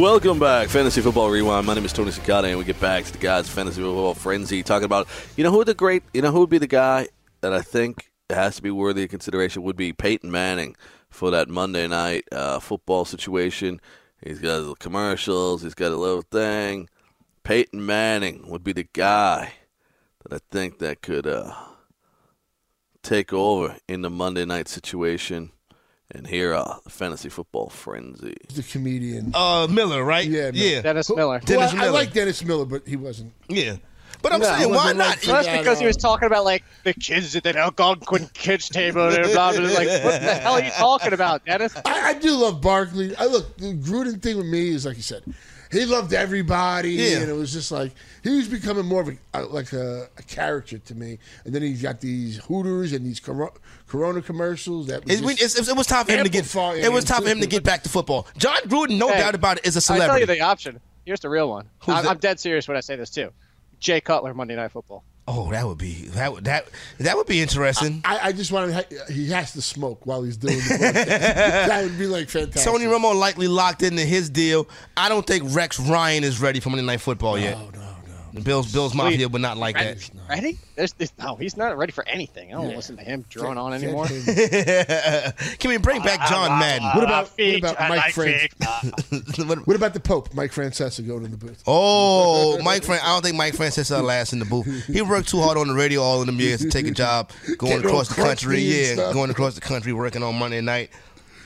Welcome back, Fantasy Football Rewind. My name is Tony Cicada, and we get back to the guys' Fantasy Football Frenzy, talking about you know who the great, you know who would be the guy that I think has to be worthy of consideration would be Peyton Manning for that Monday night uh, football situation. He's got his commercials, he's got a little thing. Peyton Manning would be the guy that I think that could uh, take over in the Monday night situation. And here are the fantasy football frenzy. The comedian. Uh, Miller, right? Yeah, yeah. Dennis Miller. Dennis Well, I, I Miller. like Dennis Miller, but he wasn't. Yeah. But I'm No, saying, why wasn't not? like That's because he was talking about like the kids at the Algonquin kids table and blah, blah, blah. Like, what the hell are you talking about, Dennis? I, I do love Barkley. I look the Gruden thing with me is like you said, he loved everybody, Yeah. and it was just like he was becoming more of a, a like a, a character to me. And then he's got these Hooters and these Cor- Corona commercials that was It, just it's- it was time for him to get. amplifying It was time for him to get back to football. Jon Gruden, no Hey, doubt about it, is a I tell you the option. Here's the real one. I'm. I'm dead serious when I say this too. Jay Cutler, Monday Night Football. Oh, that would be that would that that would be interesting. I, I just want to. He has to smoke while he's doing the that would be like fantastic. Tony Romo likely locked into his deal. I don't think Rex Ryan is ready for Monday Night Football yet. No, no, no. The Bills, Bills Mafia would not like that. Ready? There's, there's, no, he's not ready for anything. I don't listen to him drone on anymore. Can we bring back John ah, Madden? Ah, what about, ah, what about Mike like Fran- what, what about the Pope, Mike Francesa, going in the booth? Oh, Mike Fran. I don't think Mike Francis will last in the booth. He worked too hard on the radio all of them years to take a job going Getting across the country. Yeah, stuff. going across the country working on Monday night.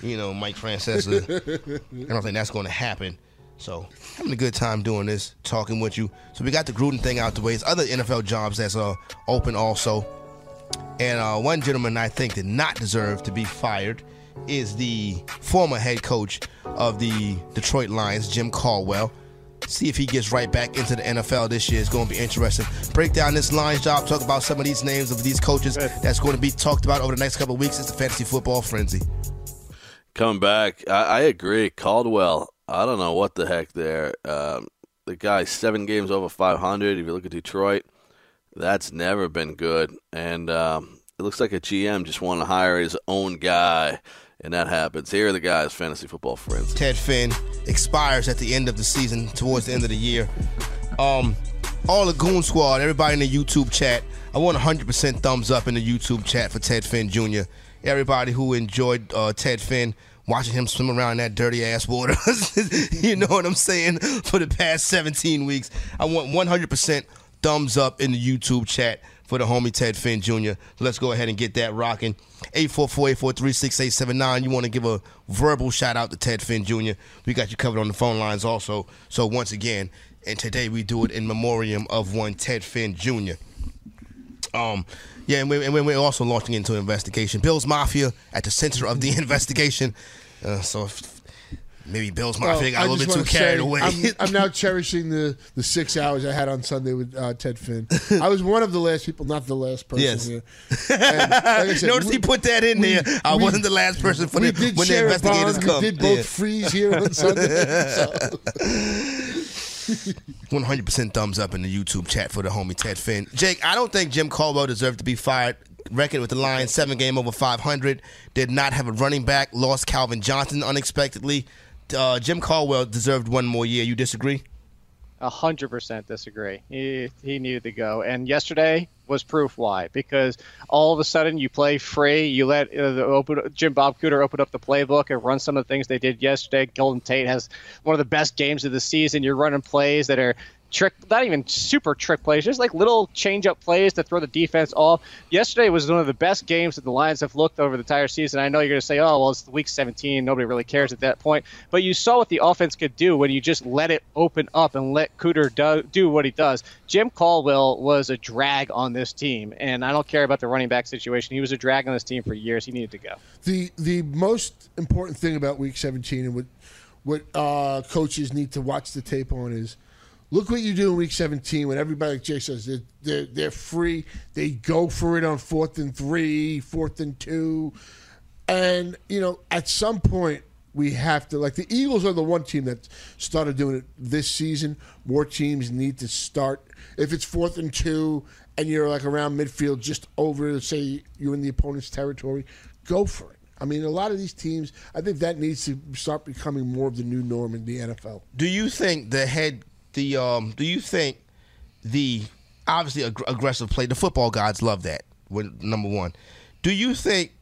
You know, Mike Francis. I don't think that's going to happen. So having a good time doing this, talking with you. So we got the Gruden thing out the way. There's other NFL jobs that's uh, open also. And uh, one gentleman I think did not deserve to be fired is the former head coach of the Detroit Lions, Jim Caldwell. See if he gets right back into the NFL this year. It's going to be interesting. Break down this Lions job, talk about some of these names of these coaches that's going to be talked about over the next couple of weeks. It's the Fantasy Football Frenzy. Come back, I, I agree. Caldwell, I don't know what the heck there. Um, the guy seven games over 500. If you look at Detroit, that's never been good. And um, it looks like a GM just want to hire his own guy, and that happens. Here are the guys, fantasy football friends. Ted Finn expires at the end of the season, towards the end of the year. Um, all the Goon Squad, everybody in the YouTube chat, I want 100% thumbs up in the YouTube chat for Ted Finn Jr. Everybody who enjoyed uh, Ted Finn, watching him swim around in that dirty ass water, you know what I'm saying, for the past 17 weeks. I want 100% thumbs up in the YouTube chat for the homie Ted Finn Jr. Let's go ahead and get that rocking. 844-843-6879. You want to give a verbal shout out to Ted Finn Jr. We got you covered on the phone lines also. So once again, and today we do it in memoriam of one Ted Finn Jr. Um, yeah, and, we, and we're also launching into an investigation. Bills Mafia at the center of the investigation. Uh, so if, maybe Bills Mafia got Oh, I a little bit too carried say, away. I'm, I'm now cherishing the, the six hours I had on Sunday with uh, Ted Finn. I was one of the last people, not the last person Yes. here. And like said, Notice we- he put that in we- there. I we- wasn't the last person for the, when the investigators bond. come. We did both Yeah. freeze here on Sunday. so. 100% thumbs up in the YouTube chat for the homie Ted Finn. Jake, I don't think Jim Caldwell deserved to be fired. Record with the Lions, seven game over 500. Did not have a running back. Lost Calvin Johnson unexpectedly. Uh, Jim Caldwell deserved one more year. You disagree? A hundred percent disagree. He he needed to go, and yesterday was proof why. Because all of a sudden you play free, you let uh, the open Jim Bob Cooter open up the playbook and run some of the things they did yesterday. Golden Tate has one of the best games of the season. You're running plays that are trick, not even super trick plays, just like little change up plays to throw the defense off. Yesterday was one of the best games that the Lions have looked over the entire season. I know you're going to say, oh, well, it's week 17. Nobody really cares at that point. But you saw what the offense could do when you just let it open up and let Cooter do, do what he does. Jim Caldwell was a drag on this team, and I don't care about the running back situation. He was a drag on this team for years. He needed to go. The the most important thing about Week 17 and what what uh, coaches need to watch the tape on is look what you do in Week 17 when everybody, like Jay says, they're, they're, they're free. They go for it on fourth and three, fourth and two. And, you know, at some point, we have to, like the Eagles are the one team that started doing it this season. More teams need to start. If it's fourth and two and you're like around midfield, just over, say you're in the opponent's territory, go for it. I mean, a lot of these teams, I think that needs to start becoming more of the new norm in the NFL. Do you think the head, the um, do you think the obviously ag- aggressive play, the football gods love that. When number one, do you think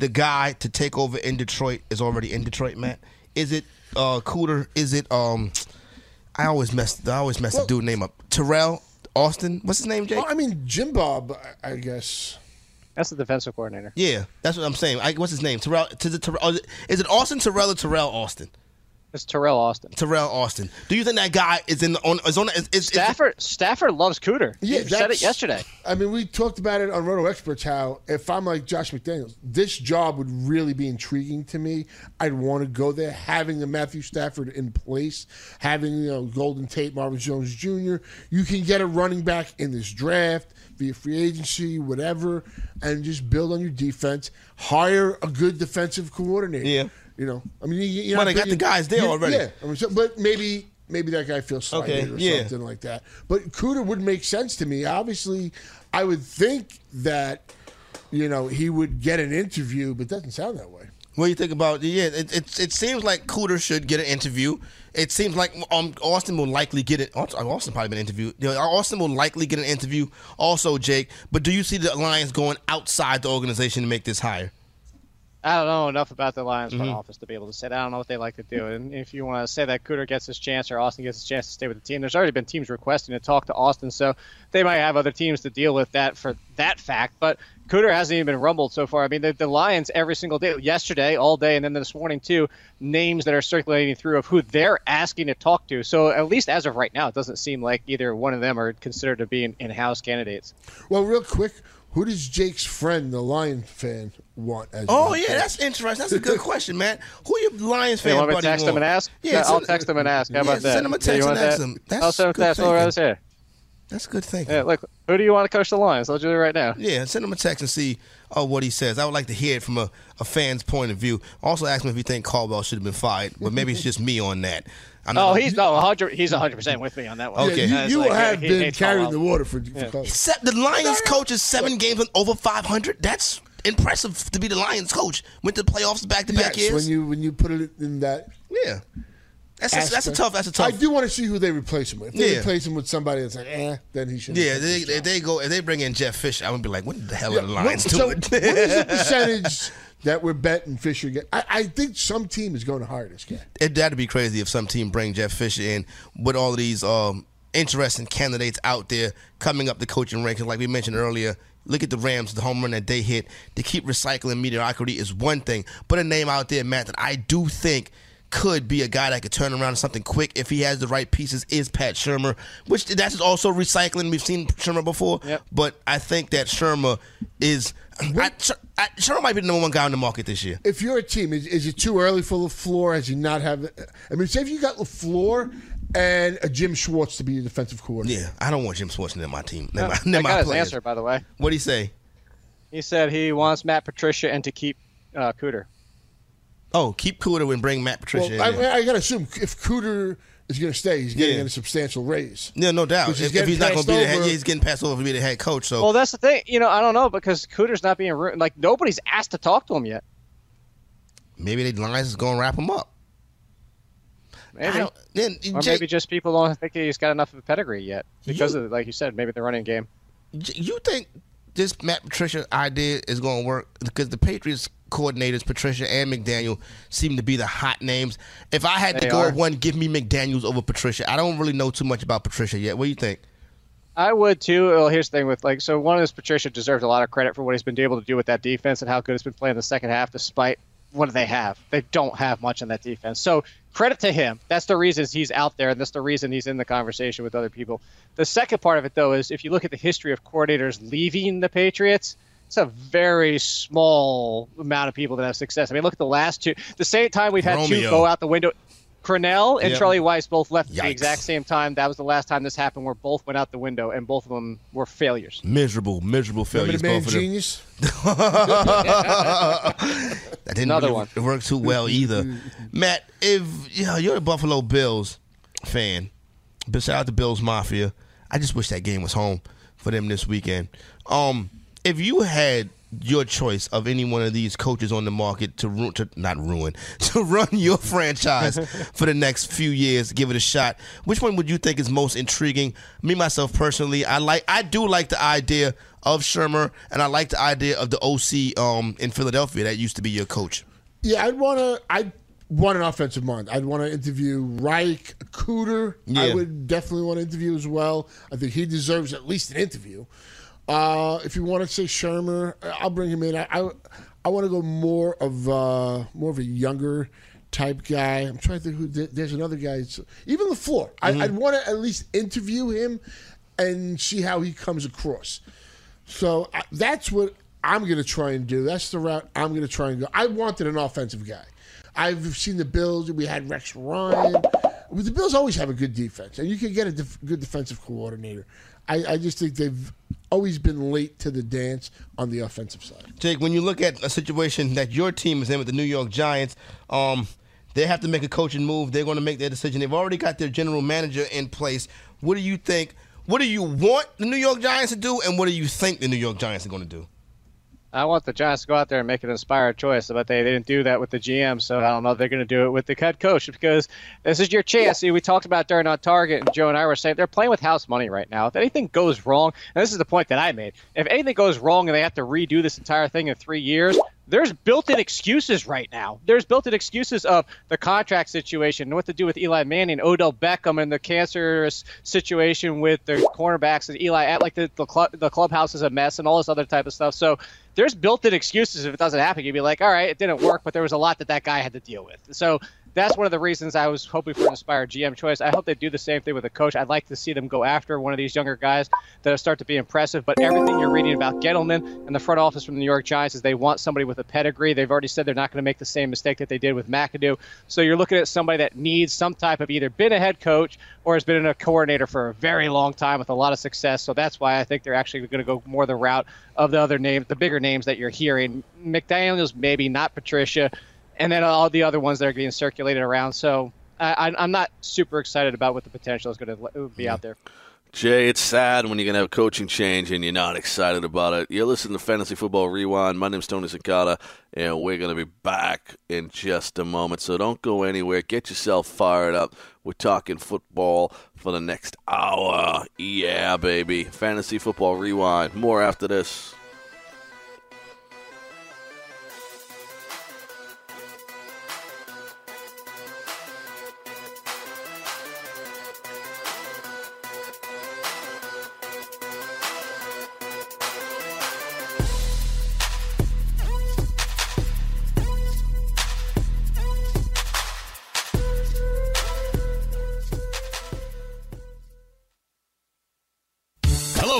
the guy to take over in Detroit is already in Detroit, Matt? Is it uh, Cooter? Is it um? I always mess. I always mess the dude name up. Teryl Austin. What's his name, Jake? Well, I mean, Jim Bob, I I guess. That's the defensive coordinator. Yeah, that's what I'm saying. I, what's his name? Teryl. Is it, Teryl, is it Austin Teryl or Teryl Austin? It's Teryl Austin. Teryl Austin. Do you think that guy is in the, on? Is on? Is, is, Stafford Stafford loves Cooter. Yeah, you said it yesterday. I mean, we talked about it on Roto Experts how if I'm like Josh McDaniels, this job would really be intriguing to me. I'd want to go there. Having the Matthew Stafford in place, having you know Golden Tate, Marvin Jones Jr. You can get a running back in this draft via free agency, whatever, and just build on your defense. Hire a good defensive coordinator. Yeah. You know, I mean, you, not they got the guys there you- already. Yeah, I mean, so, but maybe maybe that guy feels slighted Okay, or yeah. something like that. But Cooter would make sense to me. Obviously, I would think that you know he would get an interview, but it doesn't sound that way. What do you think about? Yeah, it, it, it seems like Cooter should get an interview. It seems like um, Austin will likely get it. Austin Austin probably been interviewed. Austin will likely get an interview. Also, Jake. But do you see the Lions going outside the organization to make this hire? I don't know enough about the Lions front Mhm. office to be able to say that. I don't know what they like to do. And if you want to say that Cooter gets his chance or Austin gets his chance to stay with the team, there's already been teams requesting to talk to Austin, so they might have other teams to deal with that for that fact. But Cooter hasn't even been rumbled so far. I mean, the, the Lions every single day, yesterday, all day, and then this morning too, names that are circulating through of who they're asking to talk to. So at least as of right now, it doesn't seem like either one of them are considered to be in- in-house candidates. Well, real quick, who does Jake's friend, the Lion fan, want as? Oh yeah, coach? that's interesting. That's a good question, man. Who your Lions Hey, fan want me to text want? him and ask? Yeah, I'll text him and ask. How yeah, about that? Send him a Do you text want and ask that? him. That's I'll send him a good text. What thinking. I say? That's good thinking. Yeah, look, who do you want to coach the Lions? I'll do it right now. Yeah, send him a text and see uh, what he says. I would like to hear it from a, a fan's point of view. Also, ask him if you think Caldwell should have been fired, but maybe it's just me on that. I'm Oh, he's no, 100, he's 100 percent with me on that one. Okay. You, you like, have he been hates carrying the water for, for Yeah. Colts. Se- the Lions coach is seven games with over 500. That's impressive to be the Lions coach. Went to the playoffs back to back years. when you when you put it in that. yeah, that's a, that's a tough. That's a tough. I do want to see who they replace him with. If they Yeah. replace him with somebody that's like, eh, then he should. Yeah, they, if they go if they bring in Jeff Fisher, I'm gonna be like, what the hell Yeah, are the Lions what- so doing? what is the percentage that we're betting Fisher get? I, I think some team is going to hire this guy. it, that'd be crazy if some team bring Jeff Fisher in with all of these um, interesting candidates out there coming up the coaching ranks. Like we mentioned earlier, look at the Rams, the home run that they hit. To keep recycling mediocrity is one thing, but a name out there, Matt, that I do think could be a guy that could turn around to something quick if he has the right pieces is Pat Shurmur, which that's also recycling. We've seen Shurmur before, but I think that Shurmur is. I, I, Shurmur might be the number one guy on the market this year. If you're a team, is, is it too early for LaFleur? Has he not have? I mean, say if you got LaFleur and a Jim Schwartz to be your defensive coordinator. Yeah, I don't want Jim Schwartz in my team. No, I my got his answer, by the way. What would he say? He said he wants Matt Patricia and to keep uh, Cooter. Oh, keep Cooter and bring Matt Patricia Well, in. I, I got to assume if Cooter is going to stay, he's getting Yeah. a substantial raise. yeah, no doubt. Which If, if he's not going to passed be the head, yeah, he's getting passed over to be the head coach. So Well, that's the thing. You know, I don't know because Cooter's not being ru- like nobody's asked to talk to him yet. maybe the Lions is going to wrap him up. Maybe. Then, or Jake- maybe just people don't think he's got enough of a pedigree yet because of, like you said, maybe the running game. You think this Matt Patricia idea is going to work? Because the Patriots coordinators, Patricia and McDaniel, seem to be the hot names. If I had to go with one, give me McDaniel's over Patricia. I don't really know too much about Patricia yet. What do you think? I would too. Well, here's the thing with like so one is Patricia deserves a lot of credit for what he's been able to do with that defense and how good it's been playing the second half, despite what do they have? They don't have much in that defense. So credit to him. That's the reason he's out there, and that's the reason he's in the conversation with other people. The second part of it though is if you look at the history of coordinators leaving the Patriots. It's a very small amount of people that have success. I mean, look at the last two. The same time we've had two go out the window. Crennel and Yep. Charlie Weis both left at the exact same time. That was the last time this happened, where both went out the window, and both of them were failures. Miserable, miserable failures. the both of them. genius? that didn't Another really one. work too well either. Matt, if you know, you're a Buffalo Bills fan, but shout out to the Bills Mafia. I just wish that game was home for them this weekend. Um, if you had your choice of any one of these coaches on the market to to not ruin to run your franchise for the next few years, give it a shot. Which one would you think is most intriguing? Me myself personally, I like I do like the idea of Shurmur, and I like the idea of the OC um, in Philadelphia that used to be your coach. Yeah, I'd want to. I'd want an offensive mind. I'd want to interview Reich, Cooter. I would definitely want to interview as well. I think he deserves at least an interview. Uh, if you want to say Shurmur, I'll bring him in. I I, I want to go more of uh, more of a younger type guy. I'm trying to think who. There's another guy. Even Lafleur. I, I'd want to at least interview him and see how he comes across. So I, that's what I'm going to try and do. That's the route I'm going to try and go. I wanted an offensive guy. I've seen the Bills. We had Rex Ryan. The Bills always have a good defense, and you can get a def- good defensive coordinator. I, I just think they've always been late to the dance on the offensive side. Jake, when you look at a situation that your team is in with the New York Giants, um, they have to make a coaching move. They're going to make their decision. They've already got their general manager in place. What do you think? What do you want the New York Giants to do, and what do you think the New York Giants are going to do? I want the Giants to go out there and make an inspired choice, but they, they didn't do that with the GM, so I don't know if they're going to do it with the head coach because this is your chance. See, we talked about during on Target, and Joe and I were saying they're playing with house money right now. If anything goes wrong, and this is the point that I made, if anything goes wrong and they have to redo this entire thing in three years, there's built-in excuses right now. There's built-in excuses of the contract situation, and what to do with Eli Manning, Odell Beckham, and the cancerous situation with the cornerbacks and Eli. At like the the, club, the clubhouse is a mess, and all this other type of stuff. So there's built-in excuses if it doesn't happen. You'd be like, all right, it didn't work, but there was a lot that that guy had to deal with. So that's one of the reasons I was hoping for an inspired GM choice. I hope they do the same thing with a coach. I'd like to see them go after one of these younger guys that start to be impressive. But everything you're reading about Gettleman and the front office from the New York Giants is they want somebody with a pedigree. They've already said they're not going to make the same mistake that they did with McAdoo. So you're looking at somebody that needs some type of either been a head coach or has been a coordinator for a very long time with a lot of success. So that's why I think they're actually going to go more the route of the other names, the bigger names that you're hearing. McDaniels, maybe not Patricia, and then all the other ones that are being circulated around. So I, I- I'm not super excited about what the potential is going to be out there. Jay, it's sad when you're going to have a coaching change and you're not excited about it. You're listening to Fantasy Football Rewind. My name's Tony Sakata, and we're going to be back in just a moment. So don't go anywhere. Get yourself fired up. We're talking football for the next hour. Yeah, baby. Fantasy Football Rewind. More after this.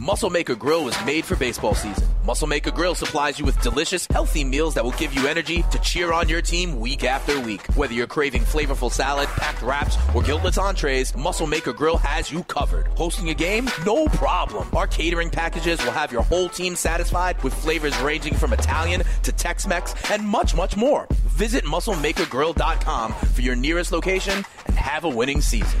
Muscle Maker Grill was made for baseball season. Muscle Maker Grill supplies you with delicious, healthy meals that will give you energy to cheer on your team week after week. Whether you're craving flavorful salad, packed wraps, or guiltless entrees, Muscle Maker Grill has you covered. Hosting a game? No problem. Our catering packages will have your whole team satisfied with flavors ranging from Italian to Tex-Mex and much, much more. Visit MuscleMakerGrill.com for your nearest location and have a winning season.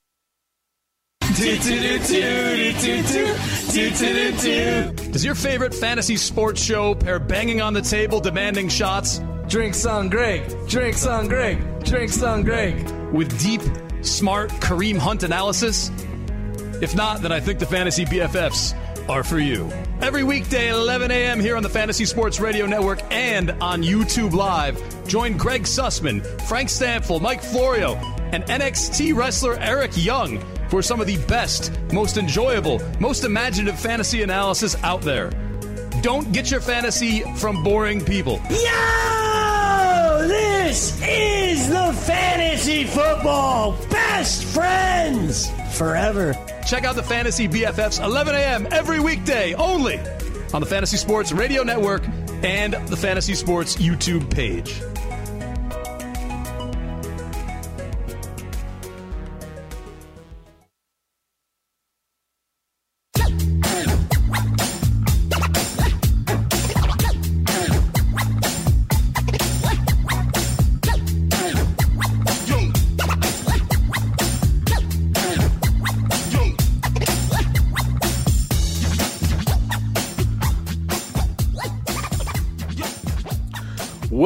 Does your favorite fantasy sports show pair banging on the table, demanding shots? Drinks on Greg. Drinks on Greg. Drinks on Greg. With deep, smart Kareem Hunt analysis? If not, then I think the Fantasy BFFs are for you. Every weekday at 11 a.m. here on the Fantasy Sports Radio Network and on YouTube Live, join Greg Sussman, Frank Stanfield, Mike Florio, and NXT wrestler Eric Young for some of the best, most enjoyable, most imaginative fantasy analysis out there. Don't get your fantasy from boring people. Yo! This is the Fantasy Football Best Friends Forever. Check out the Fantasy BFFs 11 a.m. every weekday only on the Fantasy Sports Radio Network and the Fantasy Sports YouTube page.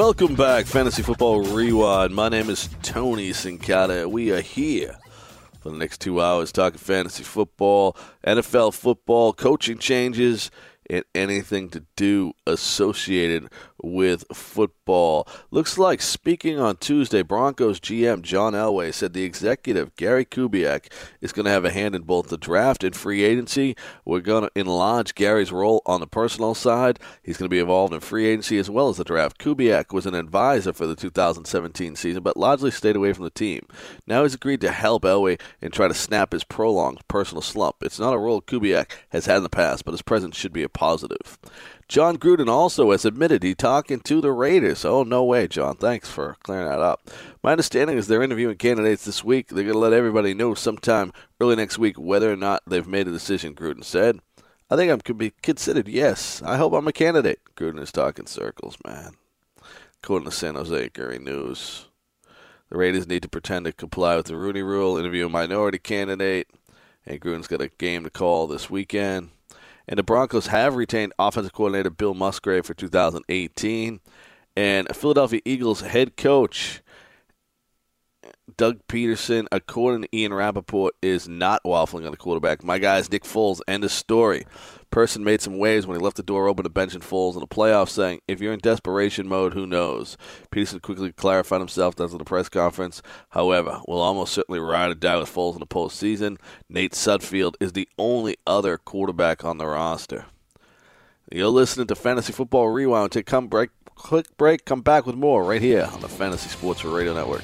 Welcome back, Fantasy Football Rewind. My name is Tony Sincata. We are here for the next two hours talking fantasy football, NFL football, coaching changes, and anything to do associated with football. Looks like speaking on Tuesday, Broncos GM John Elway said the executive Gary Kubiak is going to have a hand in both the draft and free agency. We're going to enlarge Gary's role on the personal side. He's going to be involved in free agency as well as the draft. Kubiak was an advisor for the 2017 season, but largely stayed away from the team. Now he's agreed to help Elway and try to snap his prolonged personal slump. It's not a role Kubiak has had in the past, but his presence should be a positive. Jon Gruden also has admitted he talking to the Raiders. Oh, no way, John. Thanks for clearing that up. My understanding is they're interviewing candidates this week. They're going to let everybody know sometime early next week whether or not they've made a decision, Gruden said. I think I'm could be considered yes. I hope I'm a candidate. Gruden is talking circles, man. According to San Jose Gary News. The Raiders need to pretend to comply with the Rooney Rule, interview a minority candidate, and Gruden's got a game to call this weekend. And the Broncos have retained offensive coordinator Bill Musgrave for 2018. And Philadelphia Eagles head coach Doug Pederson, according to Ian Rapoport, is not waffling on the quarterback. My guy is Nick Foles. End of story. Person made some waves when he left the door open to Benjamin Foles in the playoffs, saying, If you're in desperation mode, who knows? Pederson quickly clarified himself after the press conference. However, we'll almost certainly ride or die with Foles in the postseason. Nate Sudfeld is the only other quarterback on the roster. You're listening to Fantasy Football Rewind. Take come break, quick break. Come back with more right here on the Fantasy Sports Radio Network.